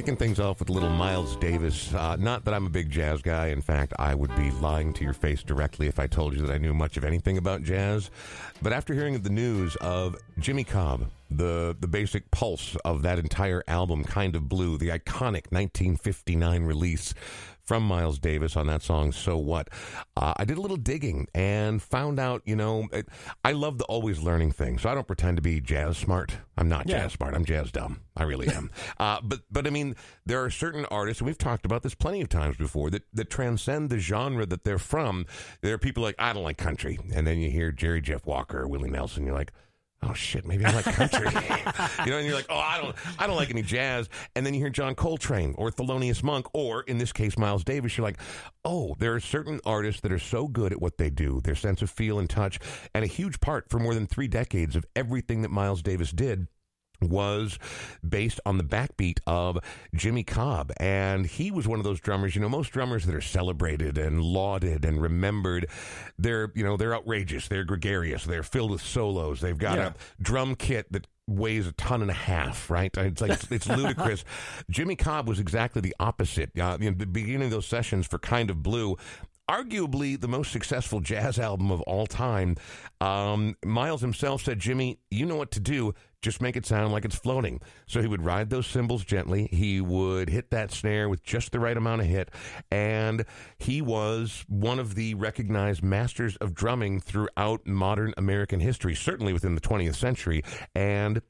kicking things off with a little Miles Davis. Uh, not that I'm a big jazz guy. In fact, I would be lying to your face directly if I told you that I knew much of anything about jazz. But after hearing the news of Jimmy Cobb, the the basic pulse of that entire album, Kind of Blue, the iconic 1959 release from Miles Davis on that song, So What? Uh, I did a little digging and found out, you know, it, I love the always learning thing. So I don't pretend to be jazz smart. I'm not Yeah. jazz smart. I'm jazz dumb. I really am. uh, but, but I mean, there are certain artists, and we've talked about this plenty of times before, that, that transcend the genre that they're from. There are people like, I don't like country. And then you hear Jerry Jeff Walker or Willie Nelson, you're like, Oh shit, maybe I like country. you know, and you're like, oh, I don't, I don't like any jazz. And then you hear John Coltrane or Thelonious Monk, or in this case, Miles Davis. You're like, oh, there are certain artists that are so good at what they do, their sense of feel and touch, and a huge part for more than three decades of everything that Miles Davis did was based on the backbeat of Jimmy Cobb. And he was one of those drummers, you know, most drummers that are celebrated and lauded and remembered, they're, you know, they're outrageous, they're gregarious, they're filled with solos, they've got Yeah. a drum kit that weighs a ton and a half, right? It's like it's, it's ludicrous. Jimmy Cobb was exactly the opposite. Uh, you know, the beginning of those sessions for Kind of Blue. Arguably the most successful jazz album of all time. Um, Miles himself said, Jimmy, you know what to do. Just make it sound like it's floating. So he would ride those cymbals gently. He would hit that snare with just the right amount of hit. And he was one of the recognized masters of drumming throughout modern American history, certainly within the 20th century. And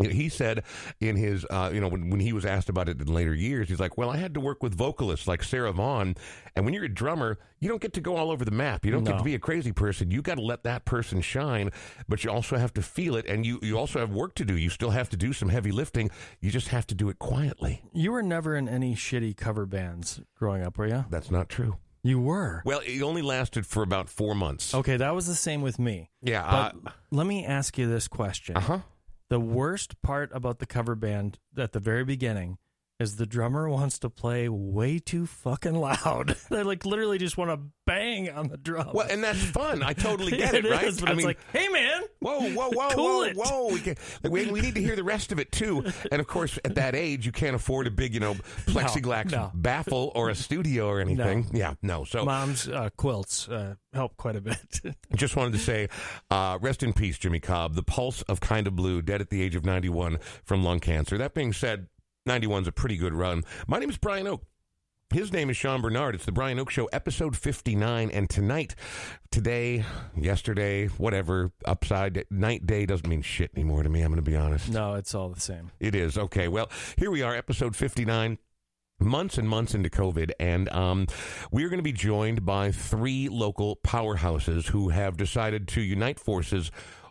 he said in his, uh, you know, when, when he was asked about it in later years, he's like, well, I had to work with vocalists like Sarah Vaughan. And when you're a drummer, you don't get to go all over the map. You don't get to be a crazy person. You got to let that person shine, but you also have to feel it. And you, you also have work to do. You still have to do some heavy lifting. You just have to do it quietly. You were never in any shitty cover bands growing up, were you? That's not true. You were. Well, it only lasted for about four months. Okay, that was the same with me. Yeah. But let me ask you this question. Uh huh. The worst part about the cover band at the very beginning is the drummer wants to play way too fucking loud. they like literally just want to bang on the drum. Well, and that's fun. I totally get It it, right? is, but I it's mean, like, hey man, Whoa, whoa, whoa, Cool whoa, it. whoa! We, can, like, we, we need to hear the rest of it too. And of course, at that age, you can't afford a big, you know, plexiglass no. baffle or a studio or anything. Yeah, no. So mom's uh, quilts uh, help quite a bit. just wanted to say, uh, rest in peace, Jimmy Cobb, the pulse of Kind of Blue, dead at the age of 91 from lung cancer. That being said, 91's a pretty good run. My name is Brian Oak. His name is Sean Bernard. It's the Brian Oak Show, episode 59. And tonight, today, yesterday, whatever, upside night day doesn't mean shit anymore to me. I'm going to be honest. no, it's all the same. It is. Okay. Well, here we are, episode 59. Months and months into COVID, and um, we're going to be joined by three local powerhouses who have decided to unite forces,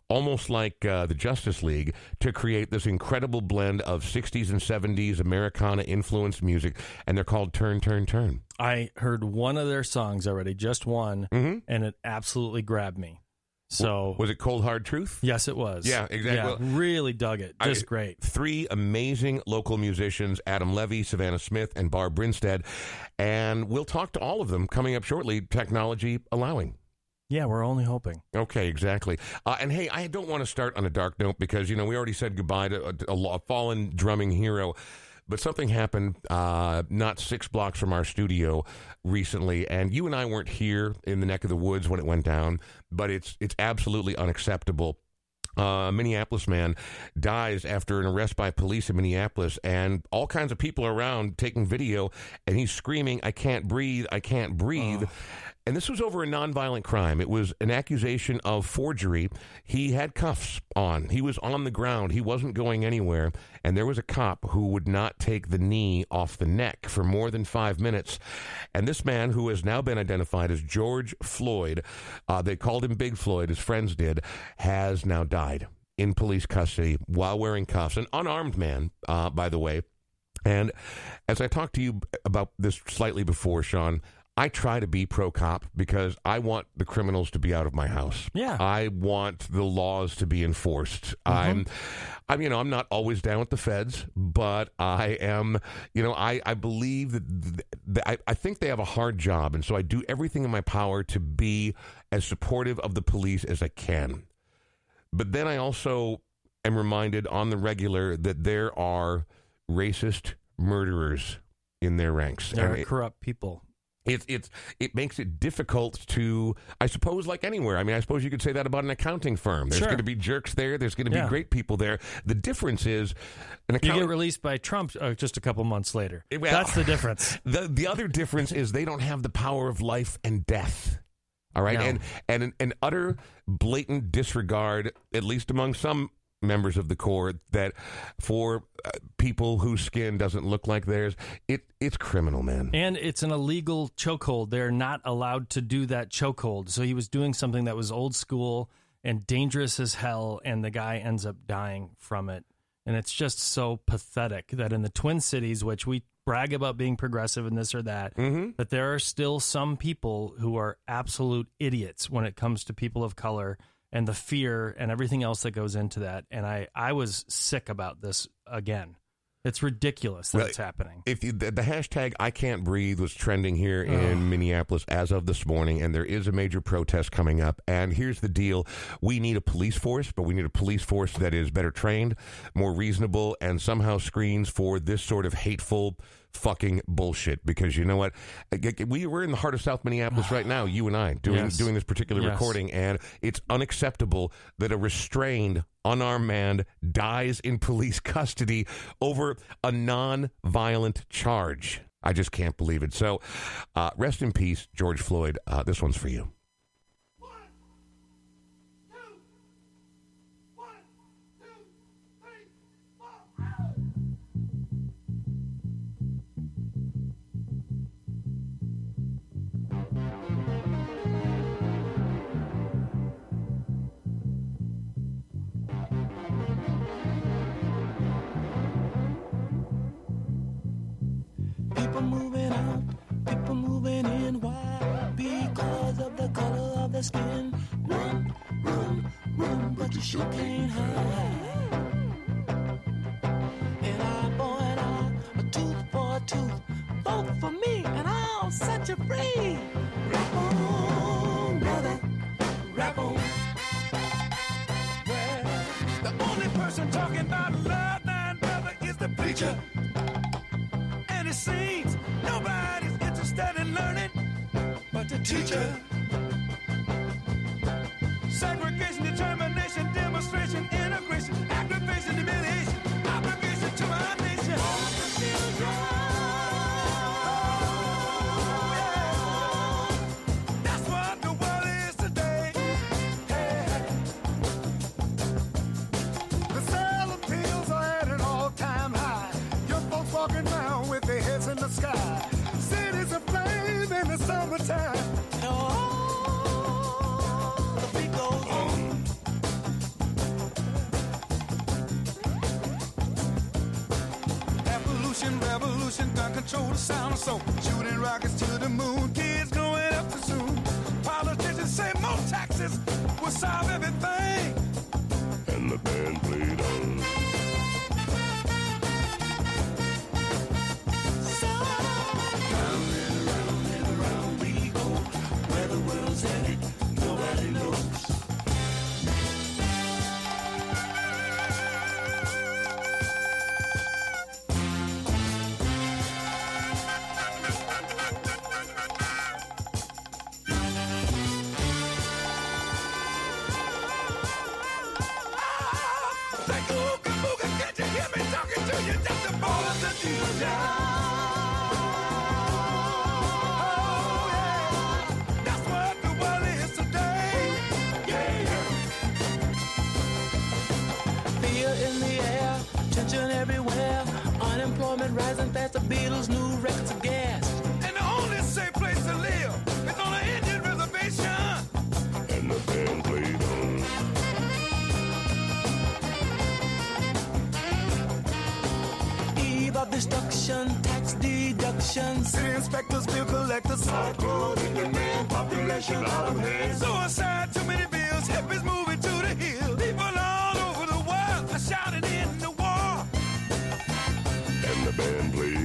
almost like uh, the Justice League, to create this incredible blend of 60s and 70s Americana influenced music, and they're called Turn, Turn, Turn. I heard one of their songs already, just one, Mhm. and it absolutely grabbed me. So Was it Cold Hard Truth? yes, it was. Yeah, exactly. Yeah, Well, really dug it. I- Just great. three amazing local musicians Adam Levy, Savannah Smith, and Barb Brinstead. And we'll talk to all of them coming up shortly, technology allowing. Yeah, we're only hoping. Okay, exactly. Uh, and hey, I don't want to start on a dark note because, you know, we already said goodbye to a, a fallen drumming hero. But something happened uh, not six blocks from our studio recently, and you and I weren't here in the neck of the woods when it went down. But it's it's absolutely unacceptable. Uh, a Minneapolis man dies after an arrest by police in Minneapolis, and all kinds of people are around taking video, and he's screaming, "I can't breathe! I can't breathe!" And this was over a nonviolent crime. It was an accusation of forgery. He had cuffs on. He was on the ground. He wasn't going anywhere. And there was a cop who would not take the knee off the neck for more than five minutes. And this man, who has now been identified as George Floyd, uh, they called him Big Floyd, his friends did, has now died in police custody while wearing cuffs. An unarmed man, uh, by the way. And as I talked to you about this slightly before, Sean, I try to be pro cop because I want the criminals to be out of my house. Yeah. I want the laws to be enforced. Mm-hmm. I'm, I'm, you know, I'm not always down with the feds, but I am, you know, I, I believe that, th- th- I, I think they have a hard job. And so I do everything in my power to be as supportive of the police as I can. But then I also am reminded on the regular that there are racist, murderers in their ranks. There are corrupt people. It's it's it makes it difficult to I suppose like anywhere. I mean, I suppose you could say that about an accounting firm. There's Sure. going to be jerks there. There's going to be Yeah. great people there. The difference is an You get released by Trump uh, just a couple months later. Well- That's the difference. the the other difference is they don't have the power of life and death. All right, No. and and an, an utter blatant disregard, at least among some members of the court, that for uh, people whose skin doesn't look like theirs, it it's criminal, man. And it's an illegal chokehold. They're not allowed to do that chokehold. So he was doing something that was old school and dangerous as hell, and the guy ends up dying from it. And it's just so pathetic that in the Twin Cities, which we brag about being progressive and this or that, Mm-hmm. that there are still some people who are absolute idiots when it comes to people of color and the fear and everything else that goes into that. And I, I was sick about this again. It's ridiculous that Well, it's happening. if you, the, the hashtag I can't breathe was trending here in Minneapolis as of this morning, and there is a major protest coming up. And here's the deal we need a police force, but we need a police force that is better trained, more reasonable, and somehow screens for this sort of hateful fucking bullshit because you know what? We we're in the heart of South Minneapolis right now you and I doing Yes. doing this particular Yes. recording and it's unacceptable that a restrained unarmed man dies in police custody over a non-violent charge. I just can't believe it. So uh, rest in peace George Floyd. Uh, this one's for you moving out, people moving in. Why? Because of the color of their skin. Run, run, run, but you sure can't hide. Control the sound of soul. Shooting rockets to the moon, kids growing up too soon. Politicians say more taxes will solve everything. and the band played on. And the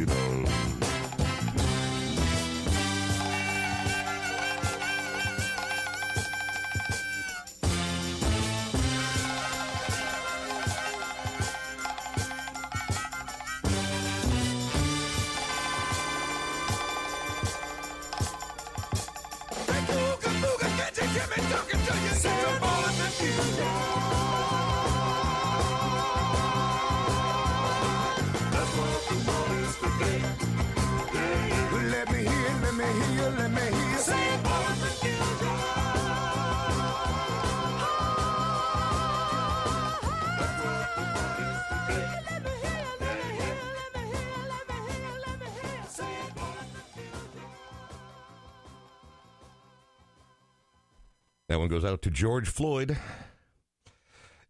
one goes out to George Floyd.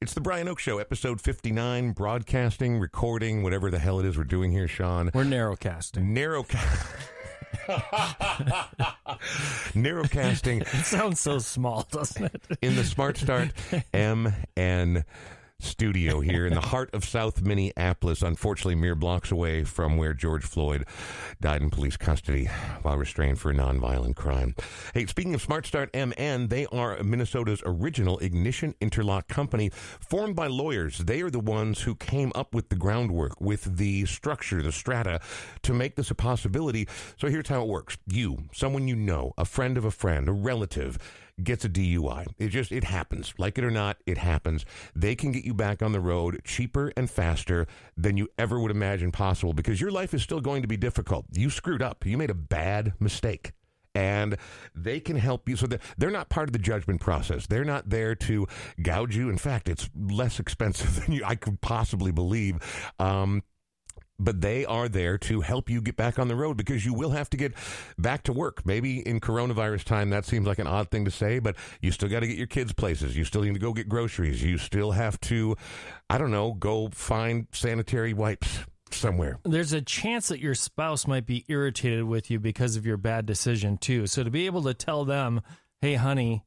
It's the Brian Oak Show, episode 59, broadcasting, recording, whatever the hell it is we're doing here, Sean. We're narrowcasting. Narrowcasting. Narrowcasting It sounds so small, doesn't it? in the Smart Start MN studio here in the heart of South Minneapolis, unfortunately, mere blocks away from where George Floyd died in police custody while restrained for a nonviolent crime. Hey, speaking of Smart Start MN, they are Minnesota's original ignition interlock company formed by lawyers. They are the ones who came up with the groundwork, with the structure, the strata to make this a possibility. So here's how it works. You, someone you know, a friend of a friend, a relative, gets a DUI. It just it happens. Like it or not, it happens. They can get you back on the road cheaper and faster than you ever would imagine possible because your life is still going to be difficult. You screwed up. You made a bad mistake. And they can help you. So they're, not part of the judgment process. They're not there to gouge you. In fact, it's less expensive than you I could possibly believe. Um, but they are there to help you get back on the road because you will have to get back to work. Maybe in coronavirus time, that seems like an odd thing to say, but you still got to get your kids places. You still need to go get groceries. You still have to, I don't know, go find sanitary wipes somewhere. There's a chance that your spouse might be irritated with you because of your bad decision, too. So to be able to tell them, hey, honey,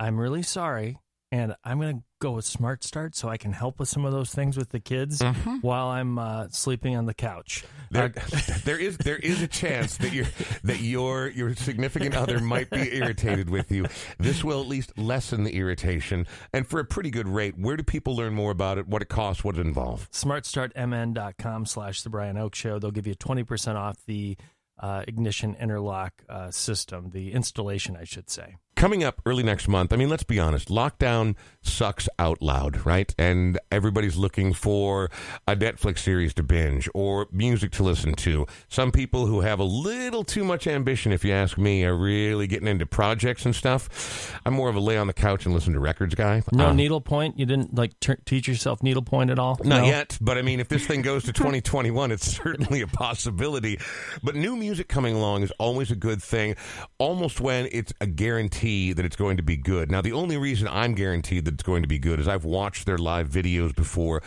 I'm really sorry, and I'm going to go with Smart Start so I can help with some of those things with the kids while I'm uh, sleeping on the couch. There, there is there is a chance that your that your your significant other might be irritated with you. This will at least lessen the irritation, and for a pretty good rate. Where do people learn more about it? What it costs? What it involves? smartstartmn.com slash the Brian Oak Show. They'll give you 20% off the uh, ignition interlock uh, system, the installation, I should say. coming up early next month, I mean, let's be honest, lockdown sucks out loud, right? And everybody's looking for a Netflix series to binge or music to listen to. Some people who have a little too much ambition, if you ask me, are really getting into projects and stuff. I'm more of a lay on the couch and listen to records guy. No Uh, needlepoint? You didn't like ter- teach yourself needlepoint at all? Not No? yet, but I mean, if this thing goes to 2021, it's certainly a possibility. But new music coming along is always a good thing, almost when it's a guarantee that it's going to be good. Now, the only reason I'm guaranteed that it's going to be good is I've watched their live videos before,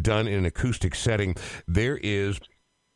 done in an acoustic setting. There is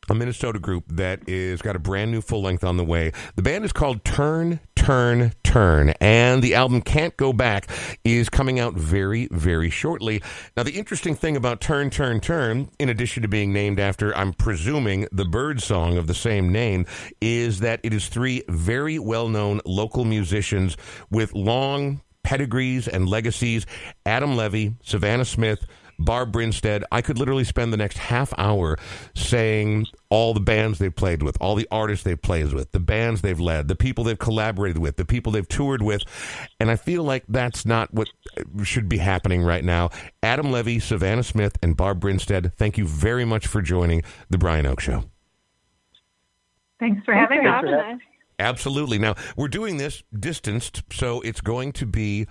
a Minnesota group that is got a brand new full length on the way. The band is called Turn Turn Turn and the album Can't Go Back is coming out very very shortly. Now the interesting thing about Turn Turn Turn in addition to being named after I'm presuming the bird song of the same name is that it is three very well-known local musicians with long pedigrees and legacies. Adam Levy, Savannah Smith, Barb Brinstead. I could literally spend the next half hour saying all the bands they've played with, all the artists they've played with, the bands they've led, the people they've collaborated with, the people they've toured with. And I feel like that's not what should be happening right now. Adam Levy, Savannah Smith, and Barb Brinstead, thank you very much for joining the Brian Oak Show. Thanks for having Thanks us. for having Absolutely. Now, we're doing this distanced, so it's going to be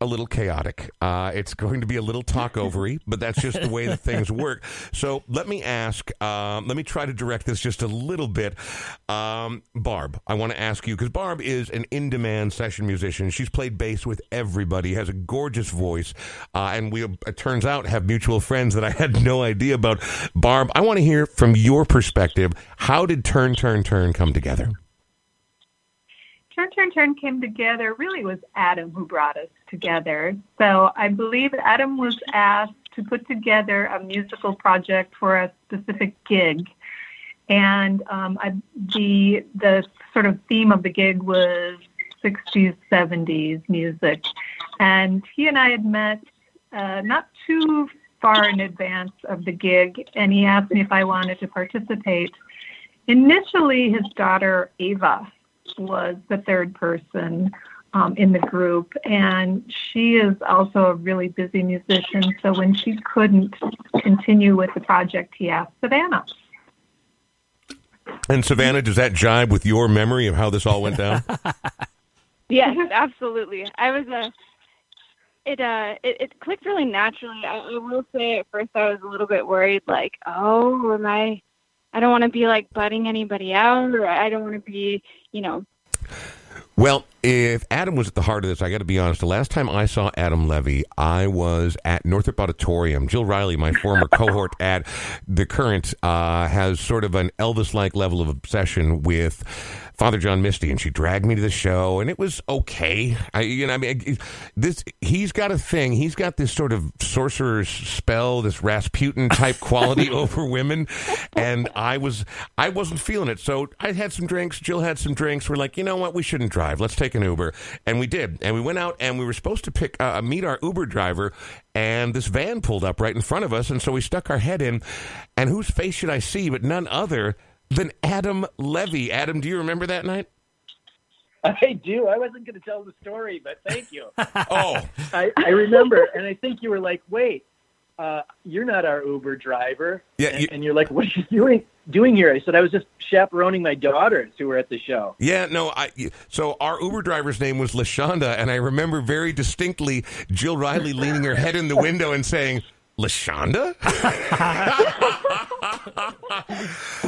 a little chaotic. Uh, it's going to be a little talk talkovery, but that's just the way that things work. So let me ask, um, let me try to direct this just a little bit. Um, Barb, I want to ask you, because Barb is an in demand session musician. She's played bass with everybody, has a gorgeous voice, uh, and we, it turns out, have mutual friends that I had no idea about. Barb, I want to hear from your perspective how did Turn, Turn, Turn come together? Turn Turn Turn came together. Really, was Adam who brought us together. So I believe Adam was asked to put together a musical project for a specific gig, and um, I, the the sort of theme of the gig was 60s, 70s music, and he and I had met uh, not too far in advance of the gig, and he asked me if I wanted to participate. Initially, his daughter Ava was the third person um, in the group, and she is also a really busy musician. So when she couldn't continue with the project, he asked Savannah. And Savannah, does that jibe with your memory of how this all went down? Yes, absolutely. I was a. It uh, it, it clicked really naturally. I, I will say, at first, I was a little bit worried, like, oh, am I? I don't want to be like butting anybody out, or I don't want to be, you know. Well, if Adam was at the heart of this, I got to be honest. The last time I saw Adam Levy, I was at Northrop Auditorium. Jill Riley, my former cohort at the current, uh, has sort of an Elvis-like level of obsession with Father John Misty, and she dragged me to the show, and it was okay. I, you know, I mean, this he's got a thing. He's got this sort of sorcerer's spell, this Rasputin type quality over women, and I was I wasn't feeling it. So I had some drinks. Jill had some drinks. We're like, you know what? We shouldn't drive. Let's take an Uber, and we did. And we went out, and we were supposed to pick uh, meet our Uber driver, and this van pulled up right in front of us, and so we stuck our head in. And whose face should I see but none other than Adam Levy. Adam, do you remember that night? I do. I wasn't going to tell the story, but thank you. oh, I, I remember, and I think you were like, "Wait, uh, you're not our Uber driver." Yeah, and, you- and you're like, "What are you doing doing here?" I said, "I was just chaperoning my daughters who were at the show." Yeah, no, I so our Uber driver's name was Lashonda, and I remember very distinctly Jill Riley leaning her head in the window and saying, Lashonda?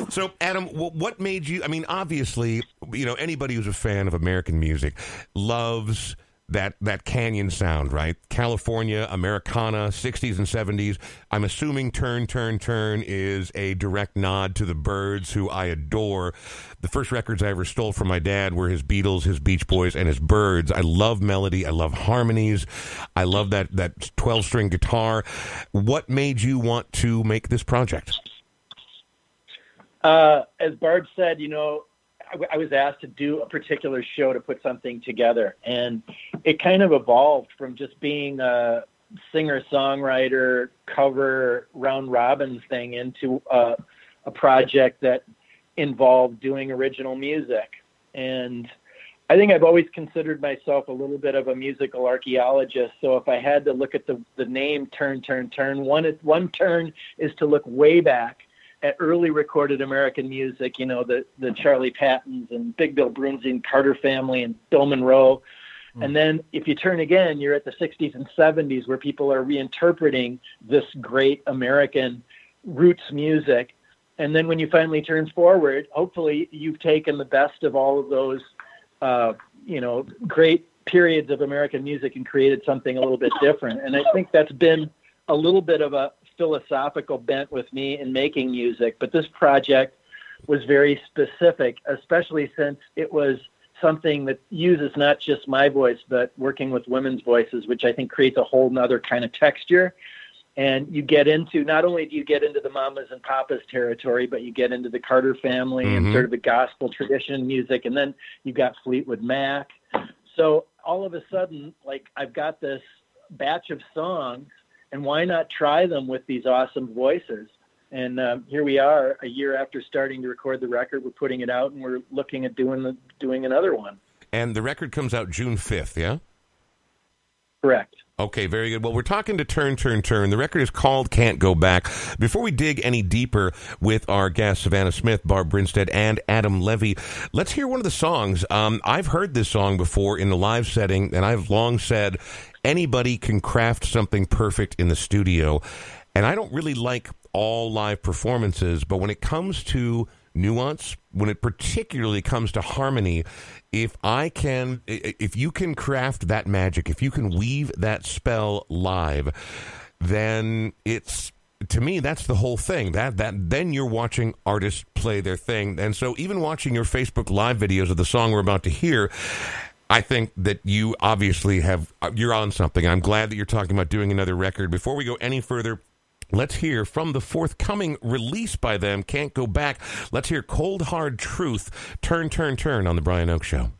so, Adam, what made you? I mean, obviously, you know, anybody who's a fan of American music loves that that canyon sound, right? California, Americana, 60s and 70s. I'm assuming Turn, Turn, Turn is a direct nod to the Byrds, who I adore. The first records I ever stole from my dad were his Beatles, his Beach Boys, and his Byrds. I love melody. I love harmonies. I love that that 12 string guitar. What made you want to make this project? Uh, as Barb said, you know, I, was asked to do a particular show to put something together, and it kind of evolved from just being a singer songwriter cover round robin thing into uh, a project that involved doing original music. And I think I've always considered myself a little bit of a musical archaeologist. So if I had to look at the, the name Turn, Turn, Turn, one, one turn is to look way back early recorded American music, you know, the, the Charlie Pattons and Big Bill Broonzy and Carter Family and Bill Monroe. And then if you turn again, you're at the 60s and 70s where people are reinterpreting this great American roots music. And then when you finally turn forward, hopefully you've taken the best of all of those, uh, you know, great periods of American music and created something a little bit different. And I think that's been a little bit of a philosophical bent with me in making music. But this project was very specific, especially since it was something that uses not just my voice, but working with women's voices, which I think creates a whole nother kind of texture. And you get into not only do you get into the mamas and papas territory, but you get into the Carter family Mhm. and sort of the gospel tradition music, and then you've got Fleetwood Mac. So all of a sudden, like I've got this batch of songs, and why not try them with these awesome voices? And um, here we are, a year after starting to record the record, we're putting it out, and we're looking at doing the doing another one. And the record comes out June 5th, yeah? Correct. Okay, very good. Well, we're talking to Turn, Turn, Turn. The record is called Can't Go Back. Before we dig any deeper with our guests, Savannah Smith, Barb Brinstead, and Adam Levy, let's hear one of the songs. Um, I've heard this song before in the live setting, and I've long said anybody can craft something perfect in the studio. And I don't really like all live performances, but when it comes to nuance, when it particularly comes to harmony, if I can, if you can craft that magic, if you can weave that spell live, then it's to me that's the whole thing. That that then you're watching artists play their thing, and so even watching your Facebook live videos of the song we're about to hear. I think that you obviously have uh, you're on something. I'm glad that you're talking about doing another record. Before we go any further, Let's hear from the forthcoming release by them, Can't Go Back. Let's hear Cold Hard Truth, Turn, Turn, Turn on The Brian Oak Show.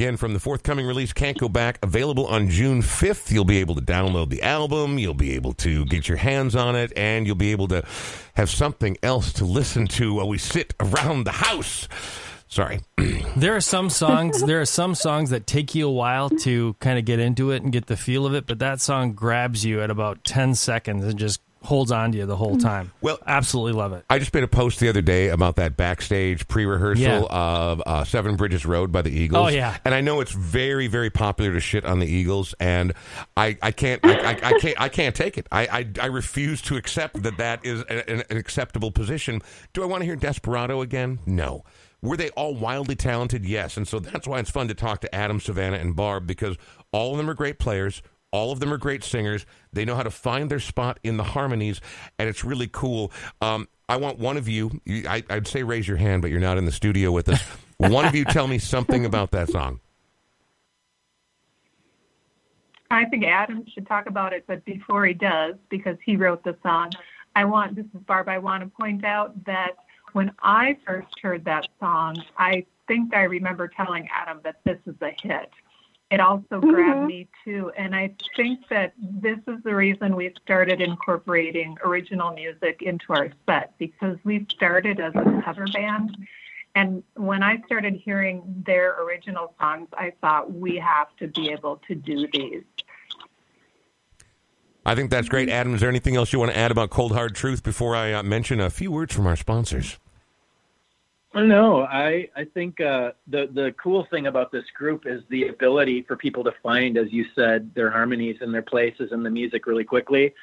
Again, from the forthcoming release, Can't Go Back, available on June 5th. You'll be able to download the album, you'll be able to get your hands on it, and you'll be able to have something else to listen to while we sit around the house. Sorry. There are some songs. there are some songs that take you a while to kind of get into it and get the feel of it, but that song grabs you at about ten seconds and just holds on to you the whole time. Well, absolutely love it. I just made a post the other day about that backstage pre-rehearsal Yeah. of uh, Seven Bridges Road by the Eagles. Oh, yeah. and I know it's very, very popular to shit on the Eagles, and I, I can't, I, I, I can't, I can't take it. I, I, I refuse to accept that that is an, an acceptable position. Do I want to hear Desperado again? No. Were they all wildly talented? Yes, and so that's why it's fun to talk to Adam, Savannah, and Barb because all of them are great players. All of them are great singers. They know how to find their spot in the harmonies, and it's really cool. Um, I want one of you, you- I, I'd say raise your hand, but you're not in the studio with us. one of you tell me something about that song. I think Adam should talk about it, but before he does, because he wrote the song, I want this is Barb. I want to point out that when I first heard that song, I think I remember telling Adam that this is a hit. It also grabbed me too, and I think that this is the reason we started incorporating original music into our set because we started as a cover band. And when I started hearing their original songs, I thought we have to be able to do these. I think that's great. Adam, is there anything else you want to add about Cold Hard Truth before I uh, mention a few words from our sponsors? No, I I think uh, the the cool thing about this group is the ability for people to find, as you said, their harmonies and their places in the music really quickly.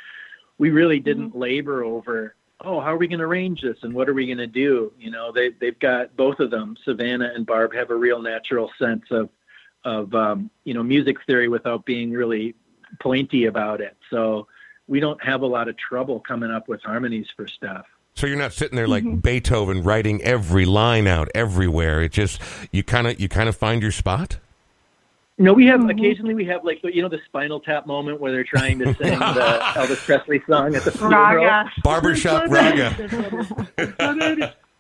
We really didn't labor over, oh, how are we going to arrange this and what are we going to do? You know, they they've got both of them, Savannah and Barb, have a real natural sense of of um, you know music theory without being really pointy about it. So we don't have a lot of trouble coming up with harmonies for stuff. So you're not sitting there like Mm-hmm. Beethoven writing every line out everywhere. It just you kind of you kind of find your spot. No, we have occasionally we have like you know the Spinal Tap moment where they're trying to sing the Elvis Presley song at the funeral. Raga. Barbershop raga.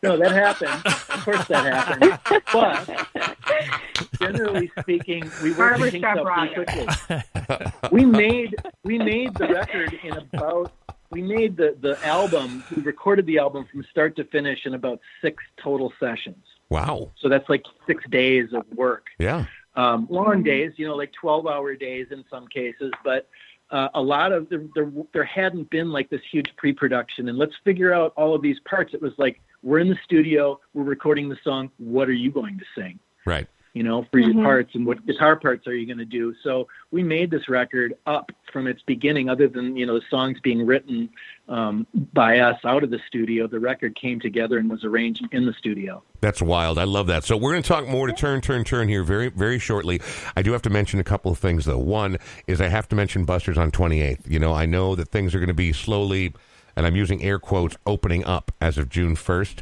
No, that happened. Of course, that happened. But generally speaking, we work things Barbershop out pretty raga. quickly. We made we made the record in about we made the the album. We recorded the album from start to finish in about six total sessions. Wow. So that's like six days of work. Yeah. um, long days, you know, like 12 hour days in some cases, but uh, a lot of there, there, there hadn't been like this huge pre-production and let's figure out all of these parts. It was like, we're in the studio, we're recording the song. What are you going to sing? Right. You know, for your parts and what guitar parts are you going to do? So we made this record up from its beginning, other than, you know, the songs being written um, by us out of the studio. The record came together and was arranged in the studio. That's wild. I love that. So we're going to talk more to turn, turn, turn here very, very shortly. I do have to mention a couple of things though. One is I have to mention Buster's on 28th. You know, I know that things are going to be slowly, and I'm using air quotes, opening up as of June 1st.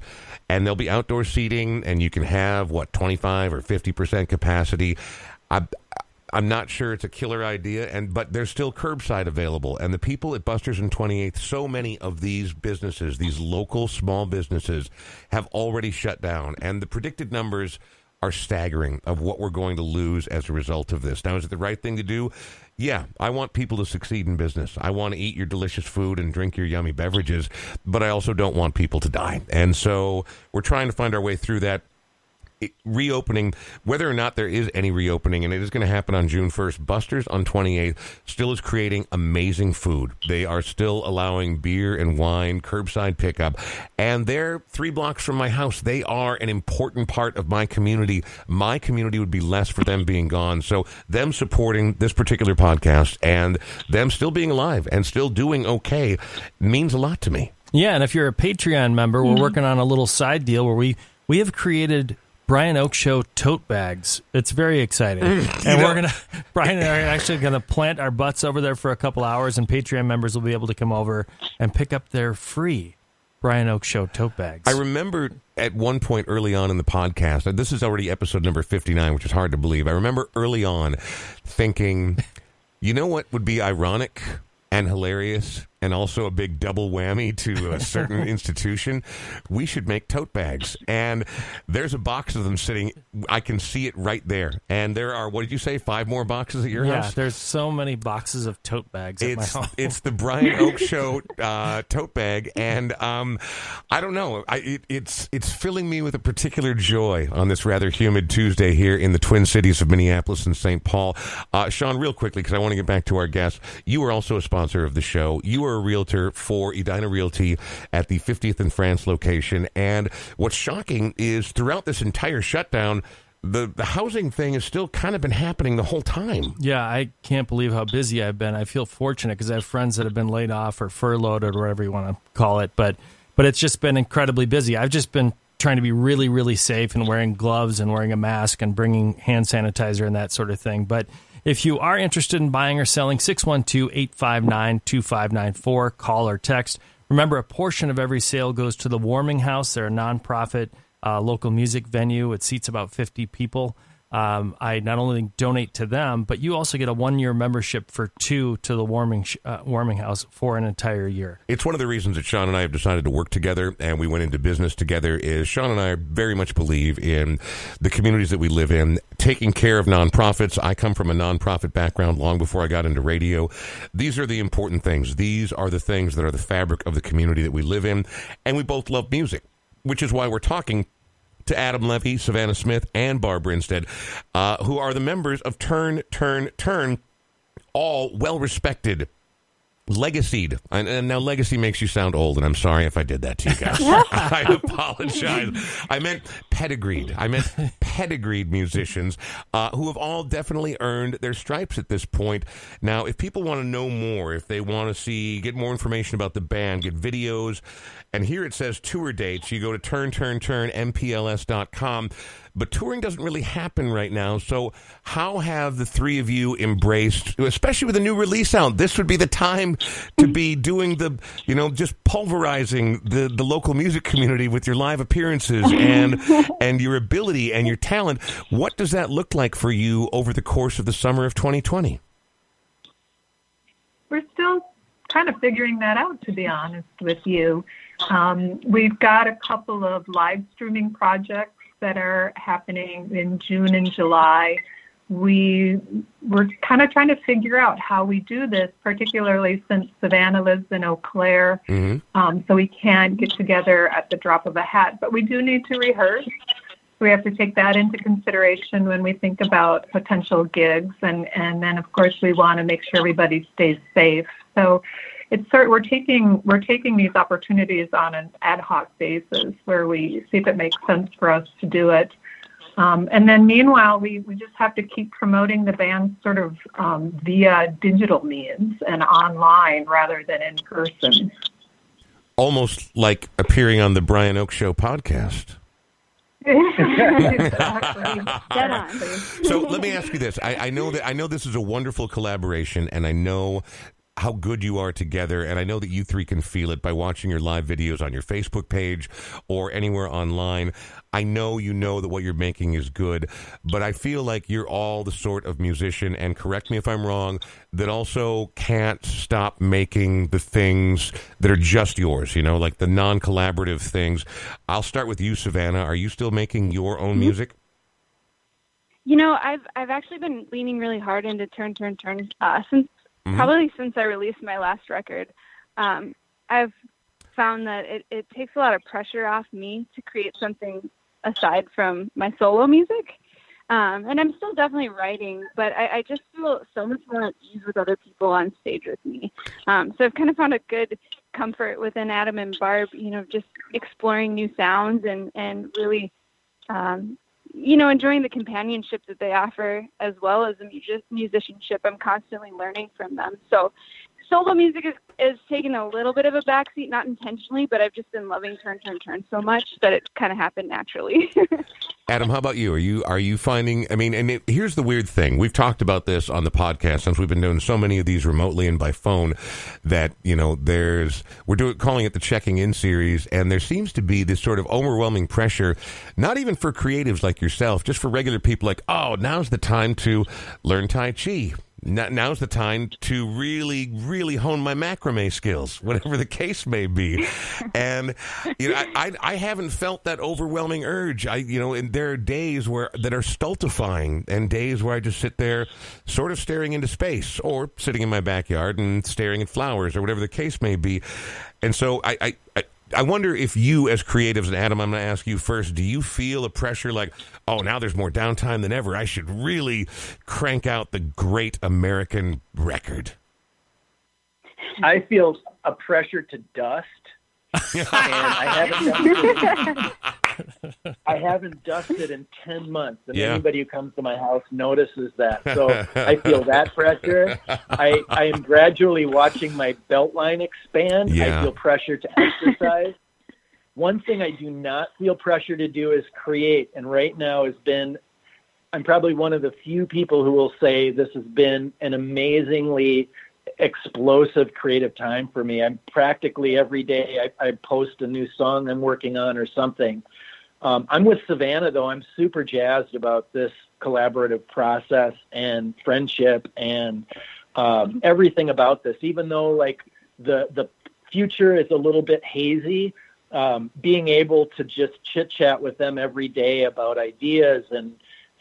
And there'll be outdoor seating, and you can have what 25 or 50 percent capacity. I, I'm not sure it's a killer idea, and but there's still curbside available. And the people at Buster's and 28th, so many of these businesses, these local small businesses, have already shut down, and the predicted numbers are staggering of what we're going to lose as a result of this. Now, is it the right thing to do? Yeah, I want people to succeed in business. I want to eat your delicious food and drink your yummy beverages, but I also don't want people to die. And so we're trying to find our way through that reopening, whether or not there is any reopening, and it is going to happen on June 1st, Buster's on 28th still is creating amazing food. They are still allowing beer and wine, curbside pickup, and they're three blocks from my house. They are an important part of my community. My community would be less for them being gone. So, them supporting this particular podcast and them still being alive and still doing okay means a lot to me. Yeah, and if you're a Patreon member, we're mm-hmm. working on a little side deal where we we have created Brian Oak Show tote bags. It's very exciting, and we're gonna Brian and I are actually gonna plant our butts over there for a couple hours, and Patreon members will be able to come over and pick up their free Brian Oak Show tote bags. I remember at one point early on in the podcast, this is already episode number 59, which is hard to believe. I remember early on thinking, you know what would be ironic and hilarious and also a big double whammy to a certain institution? We should make tote bags. And there's a box of them sitting. I can see it right there. And there are, what did you say, five more boxes at your yeah, house? there's so many boxes of tote bags at It's it's the Brian Oak Show uh, tote bag, and um, I don't know. I, it, it's it's filling me with a particular joy on this rather humid Tuesday here in the Twin Cities of Minneapolis and St. Paul. Uh, Sean, real quickly because I want to get back to our guest. You are also a sponsor of the show. You are a realtor for Edina Realty at the 50th and France location, and what's shocking is throughout this entire shutdown. The, the housing thing has still kind of been happening the whole time. Yeah, I can't believe how busy I've been. I feel fortunate because I have friends that have been laid off or furloughed or whatever you want to call it. But but it's just been incredibly busy. I've just been trying to be really really safe and wearing gloves and wearing a mask and bringing hand sanitizer and that sort of thing. But if you are interested in buying or selling 612-859-2594, call or text. Remember a portion of every sale goes to the Warming House. They're a nonprofit uh, local music venue. It seats about 50 people. Um, I not only donate to them, but you also get a one year membership for two to the warming sh- uh, warming house for an entire year. It's one of the reasons that Sean and I have decided to work together and we went into business together is Sean and I very much believe in the communities that we live in, taking care of nonprofits. I come from a nonprofit background long before I got into radio. These are the important things. These are the things that are the fabric of the community that we live in. And we both love music, which is why we're talking to Adam Levy, Savannah Smith, and Barbara Instead, uh, who are the members of Turn, Turn, Turn, all well respected. Legacied. And, and now legacy makes you sound old, and I'm sorry if I did that to you guys. I apologize. I meant pedigreed. I meant pedigreed musicians uh, who have all definitely earned their stripes at this point. Now, if people want to know more, if they want to see, get more information about the band, get videos, and here it says tour dates, you go to turn, turn, turn, mpls.com. but touring doesn't really happen right now. So, how have the three of you embraced, especially with a new release out? This would be the time to be doing the, you know, just pulverizing the the local music community with your live appearances and and your ability and your talent. What does that look like for you over the course of the summer of 2020? We're still kind of figuring that out, to be honest with you. Um, we've got a couple of live streaming projects that are happening in June and July. We we're kind of trying to figure out how we do this, particularly since Savannah lives in Eau Claire, Mm-hmm. um, so we can't get together at the drop of a hat. But we do need to rehearse. We have to take that into consideration when we think about potential gigs, and and then of course we want to make sure everybody stays safe. So it's sort we're taking we're taking these opportunities on an ad hoc basis where we see if it makes sense for us to do it. Um, and then meanwhile, we, we just have to keep promoting the band sort of um, via digital means and online rather than in person. Almost like appearing on the Brian Oake Show podcast. exactly. So let me ask you this: I, I know that I know this is a wonderful collaboration, and I know how good you are together, and I know that you three can feel it by watching your live videos on your Facebook page or anywhere online. I know you know that what you're making is good, but I feel like you're all the sort of musician, and correct me if I'm wrong, that also can't stop making the things that are just yours, you know, like the non collaborative things. I'll start with you, Savannah. Are you still making your own music? You know, I've I've actually been leaning really hard into Turn Turn Turn uh, since Mhm. probably since I released my last record. Um, I've found that it, it takes a lot of pressure off me to create something aside from my solo music. Um, and I'm still definitely writing, but I, I just feel so much more at ease with other people on stage with me. Um, so I've kind of found a good comfort within Adam and Barb, you know, just exploring new sounds and, and really um, you know, enjoying the companionship that they offer as well as the music- musicianship. I'm constantly learning from them. So solo music is, is taking a little bit of a backseat, not intentionally, but I've just been loving Turn Turn Turn so much that it kind of happened naturally. Adam, how about you? Are you are you finding? I mean, and it, here's the weird thing: we've talked about this on the podcast since we've been doing so many of these remotely and by phone. That you know, there's we're doing calling it the checking in series, and there seems to be this sort of overwhelming pressure, not even for creatives like yourself, just for regular people. Like, oh, now's the time to learn Tai Chi. Now's the time to really, really hone my macrame skills, whatever the case may be. And you know, I, I, I haven't felt that overwhelming urge. I, you know, and there are days where that are stultifying, and days where I just sit there, sort of staring into space, or sitting in my backyard and staring at flowers, or whatever the case may be. And so I, I, I wonder if you, as creatives, and Adam, I'm going to ask you first. Do you feel a pressure like, oh, now there's more downtime than ever? I should really crank out the great American record. I feel a pressure to dust, and I haven't dusted, I haven't dusted in ten months, and Yeah. anybody who comes to my house notices that. So I feel that pressure. I I am gradually watching my belt line expand. Yeah. I feel pressure to exercise. One thing I do not feel pressure to do is create, and right now has been. I'm probably one of the few people who will say this has been an amazingly explosive creative time for me. I'm practically every day I, I post a new song I'm working on or something. Um, I'm with Savannah though. I'm super jazzed about this collaborative process and friendship and um, everything about this. Even though like the the future is a little bit hazy, um, being able to just chit chat with them every day about ideas and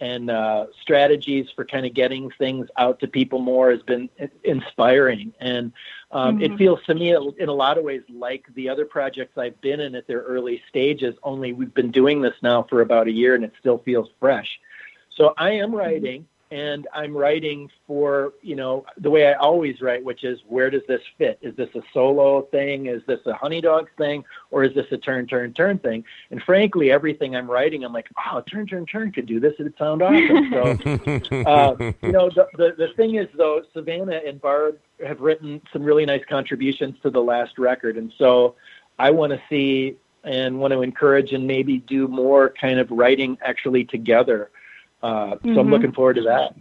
and uh, strategies for kind of getting things out to people more has been inspiring. And um, it Mhm. feels to me in a lot of ways like the other projects I've been in at their early stages, only we've been doing this now for about a year and it still feels fresh. So I am writing and I'm writing for, you know, the way I always write, which is where does this fit? Is this a solo thing? Is this a Honeydogs thing? Or is this a turn, turn, turn thing? And frankly, everything I'm writing, I'm like, oh, turn, turn, turn could do this. It'd sound awesome. So, uh, you know, the, the, the thing is, though, Savannah and Barb have written some really nice contributions to the last record. And so I want to see and want to encourage and maybe do more kind of writing actually together. Uh, So I'm looking forward to that.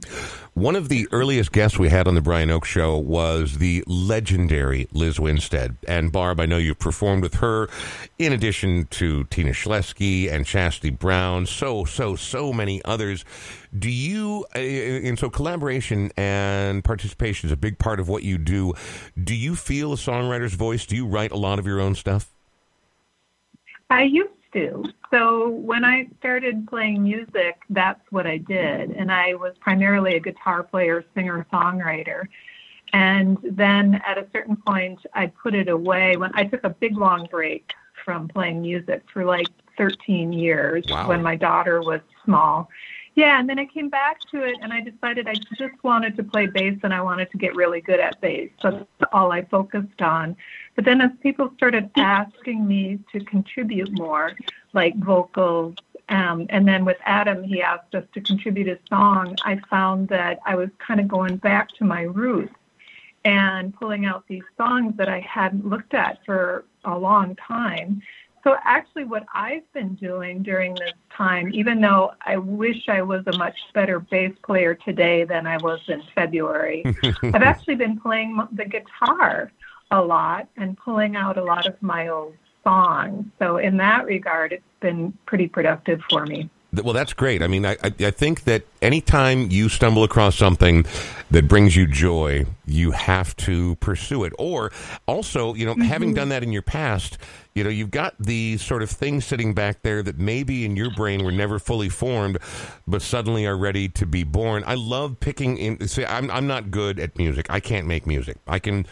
One of the earliest guests we had on the Brian Oake Show was the legendary Liz Winstead. And Barb, I know you've performed with her in addition to Tina Schlieske and Chastity Brown, so, so, so many others. Do you, uh, and so collaboration and participation is a big part of what you do. Do you feel a songwriter's voice? Do you write a lot of your own stuff? I used to. So when I started playing music, that's what I did. And I was primarily a guitar player, singer, songwriter. And then at a certain point, I put it away when I took a big long break from playing music for like 13 years Wow. when my daughter was small. Yeah, and then I came back to it and I decided I just wanted to play bass and I wanted to get really good at bass. So that's all I focused on. But then as people started asking me to contribute more, like vocals, um, and then with Adam, he asked us to contribute a song, I found that I was kind of going back to my roots and pulling out these songs that I hadn't looked at for a long time. So actually what I've been doing during this time, even though I wish I was a much better bass player today than I was in February, I've actually been playing the guitar a lot and pulling out a lot of my old songs. So in that regard, it's been pretty productive for me. Well, that's great. I mean, I, I think that anytime you stumble across something that brings you joy, you have to pursue it. Or also, you know, having mm-hmm. done that in your past, you know, you've got these sort of things sitting back there that maybe in your brain were never fully formed, but suddenly are ready to be born. I love picking in. See, I'm I'm not good at music. I can't make music. I can.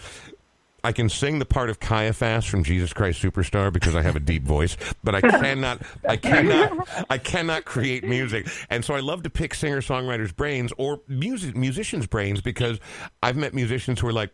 I can sing the part of Caiaphas from Jesus Christ Superstar because I have a deep voice, but I cannot, I cannot, I cannot create music. And so I love to pick singer songwriters' brains or music musicians' brains because I've met musicians who are like,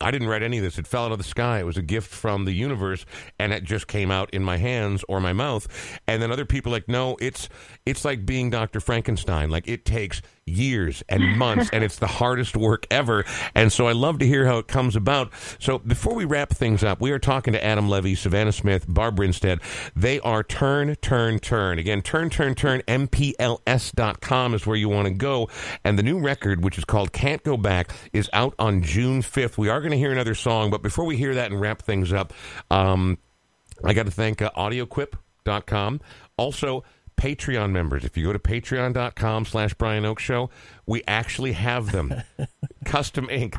I didn't write any of this. It fell out of the sky. It was a gift from the universe, and it just came out in my hands or my mouth. And then other people like, no, it's it's like being Dr. Frankenstein. Like it takes years and months, and it's the hardest work ever. And so I love to hear how it comes about. So before we wrap things up, we are talking to Adam Levy, Savannah Smith, Barbara Instead. They are Turn, Turn, Turn. Again, Turn, Turn, Turn, MPLS.com is where you want to go. And the new record, which is called Can't Go Back, is out on June 5th. We are going to hear another song, but before we hear that and wrap things up, um, I got to thank uh, audioquip.com. Also, Patreon members. If you go to patreon.com slash Brian Oake Show, we actually have them. Custom ink.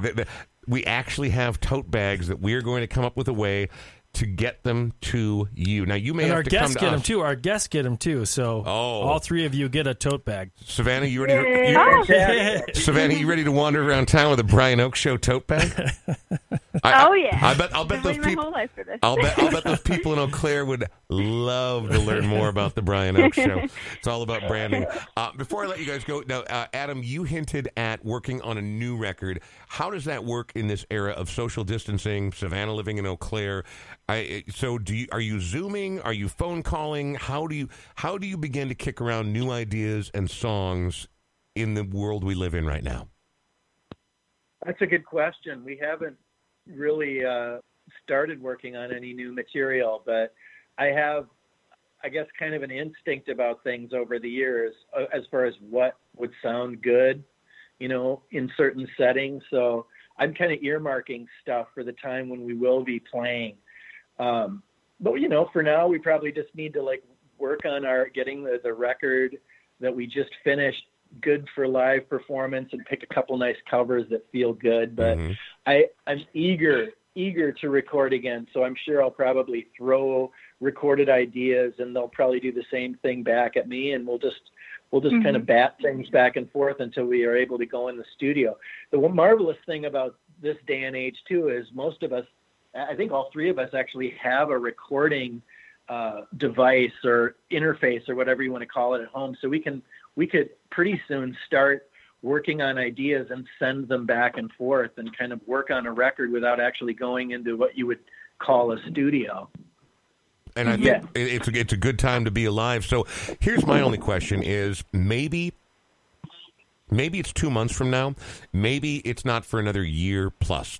We actually have tote bags that we are going to come up with a way to get them to you. Now, you may And have our to guests come to our guest get them too. Our guests get them too. So Oh. all three of you get a tote bag. Savannah, you ready? To, you, Oh. Savannah, you ready to wander around town with a Brian Oake Show tote bag? I, Oh, yeah. I bet. I'll bet I've those waited my people. whole life for this. I'll bet. I'll bet those people in Eau Claire would love to learn more about the Brian Oake Show. It's all about branding. Uh, before I let you guys go, now, uh, Adam, you hinted at working on a new record. How does that work in this era of social distancing? Savannah living in Eau Claire. I, so, do you, are you zooming? Are you phone calling? How do you how do you begin to kick around new ideas and songs in the world we live in right now? That's a good question. We haven't really uh, started working on any new material, but I have, I guess, kind of an instinct about things over the years uh, as far as what would sound good, you know, in certain settings. So I'm kind of earmarking stuff for the time when we will be playing. Um, but you know, for now, we probably just need to like work on our getting the, the record that we just finished good for live performance and pick a couple nice covers that feel good. But Mhm. I, I'm eager, eager to record again. So I'm sure I'll probably throw recorded ideas and they'll probably do the same thing back at me and we'll just we'll just kind of bat things back and forth until we are able to go in the studio. The one marvelous thing about this day and age too is most of us I think all three of us actually have a recording uh, device or interface or whatever you want to call it at home. So we can we could pretty soon start working on ideas and send them back and forth and kind of work on a record without actually going into what you would call a studio. And I think Yeah. it's a, it's a good time to be alive. So here's my only question: Is maybe maybe it's two months from now, maybe it's not for another year plus.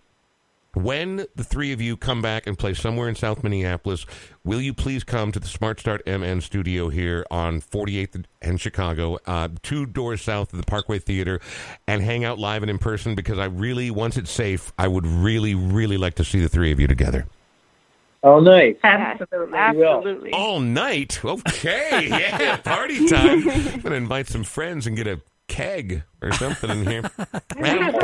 When the three of you come back and play somewhere in South Minneapolis, will you please come to the Smart Start MN studio here on 48th and Chicago, uh, two doors south of the Parkway Theater, and hang out live and in person? Because I really, once it's safe, I would really, really like to see the three of you together. All night. Absolutely. Absolutely. All night? Okay, yeah, party time. I'm going to invite some friends and get a keg or something in here. Adam,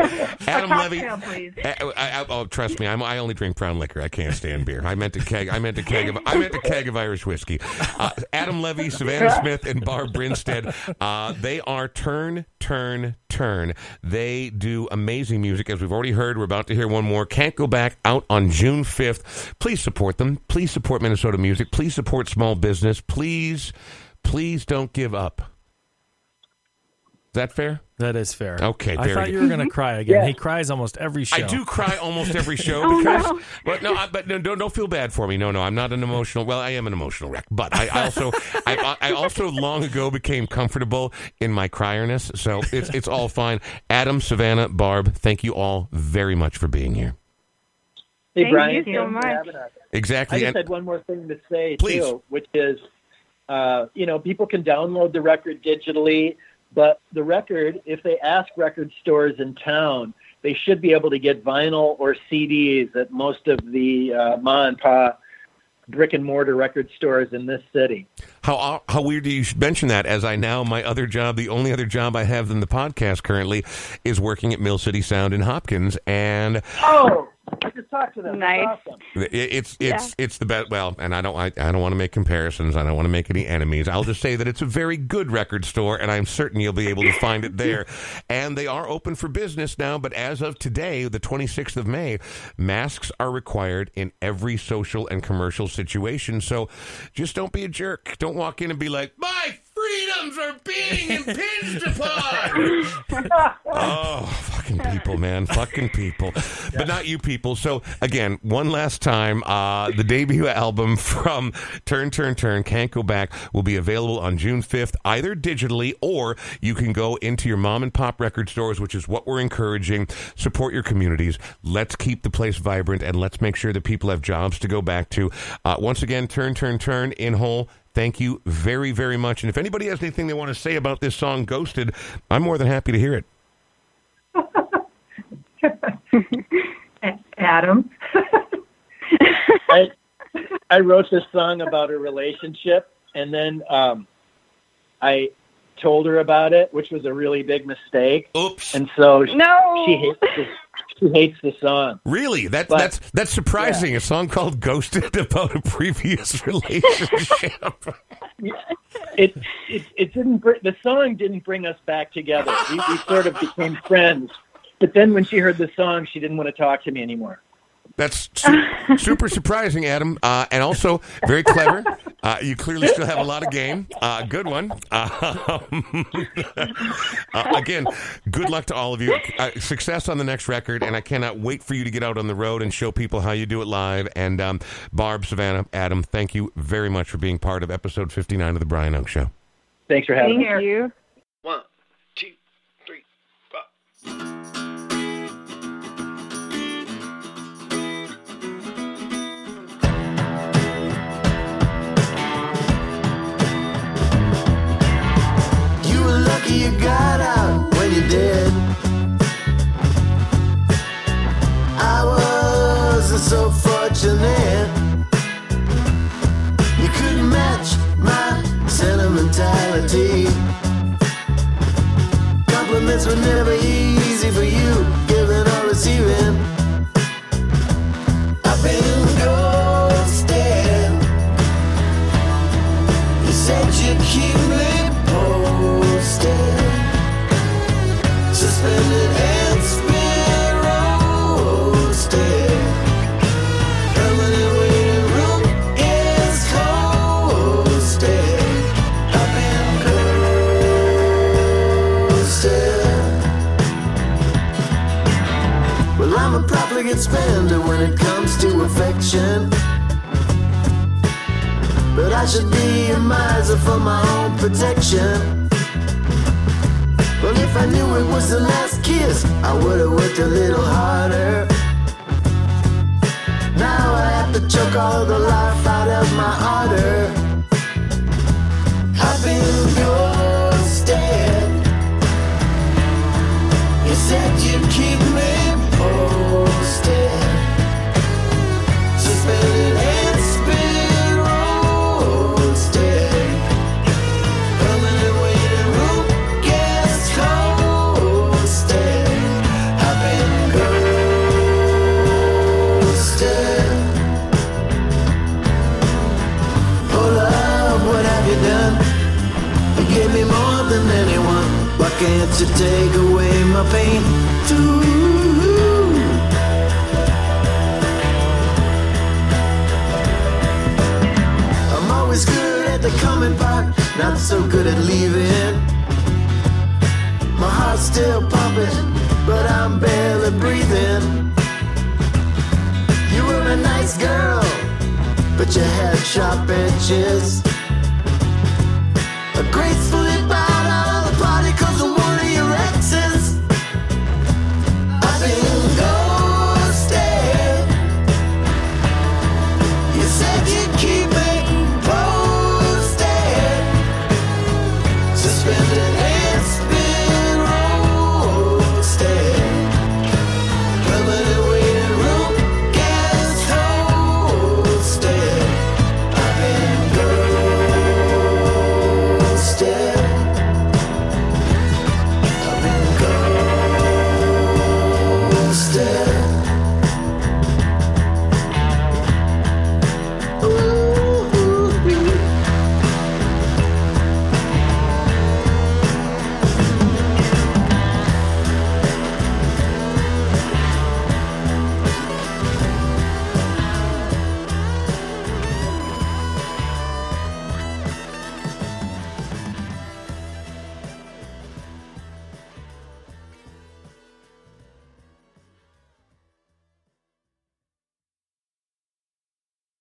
Adam Levy. Please. I, I, I- oh, trust me, I'm, I only drink brown liquor. I can't stand beer. I meant a keg. I meant a keg of. I meant a keg of Irish whiskey. Uh, Adam Levy, Savannah Smith, and Barb Brinstead. Uh, they are turn, turn, turn. They do amazing music, as we've already heard. We're about to hear one more. Can't go back out on June 5th. Please support them. Please support Minnesota music. Please support small business. Please, please don't give up. Is that fair? That is fair. Okay, I thought good. you were going to cry again. Yeah. He cries almost every show. I do cry almost every show Oh, because, no. but no, I, but no, don't, don't feel bad for me. No, no, I'm not an emotional. Well, I am an emotional wreck, but I, I also, I, I also long ago became comfortable in my crierness, so it's it's all fine. Adam, Savannah, Barb, thank you all very much for being here. Hey, Thank Brian, you so much. having us. I Exactly, just and had one more thing to say Please. too, which is, uh, you know, people can download the record digitally, but the record, if they ask record stores in town, they should be able to get vinyl or CDs at most of the uh, ma and pa brick and mortar record stores in this city. how how weird do you mention that? As I now my other job, the only other job I have in the podcast currently, is working at Mill City Sound in Hopkins, and Oh, I just talked to them. Nice. That's awesome. It- It's it's it's the best. Well, and I don't I, I don't want to make comparisons. I don't want to make any enemies. I'll just say that it's a very good record store, and I'm certain you'll be able to find it there. And they are open for business now. But as of today, the 26th of May, masks are required in every social and commercial situation. So just don't be a jerk. Don't walk in and be like, my freedoms are being impinged upon. Oh, fucking people, man. Fucking people. But not you people. So, again, one last time, uh, the debut album from Turn, Turn, Turn, Can't Go Back, will be available on June 5th, either digitally or you can go into your mom and pop record stores, which is what we're encouraging. Support your communities. Let's keep the place vibrant and let's make sure that people have jobs to go back to. Uh, once again, Turn, Turn, Turn in whole. Thank you very, very much. And if anybody has anything they want to say about this song, Ghosted, I'm more than happy to hear it. Adam. I I wrote this song about a relationship, and then um, I told her about it, which was a really big mistake, Oops. and so she, No. she hates the, she hates the song. Really? That, But- that's that's surprising. A song called "Ghosted" about a previous relationship. It it, it didn't br- the song didn't bring us back together. We, we sort of became friends, but then when she heard the song, she didn't want to talk to me anymore. That's su- super surprising, Adam, uh, and also very clever. Uh, you clearly still have a lot of game. Uh, good one. Uh, again, good luck to all of you. Uh, success on the next record, and I cannot wait for you to get out on the road and show people how you do it live. And um, Barb, Savannah, Adam, thank you very much for being part of episode 59 of the Brian Oake Show. Thanks for having me. Here. Thank you. One, two, three, four. Lucky you got out when you did. I wasn't so fortunate. You couldn't match my sentimentality. Compliments were never easy for you, giving or receiving. not so good at leaving. My heart's still pumping, but I'm barely breathing. You were a nice girl, but you had sharp edges. A gracefully bowed out of the party cause I'm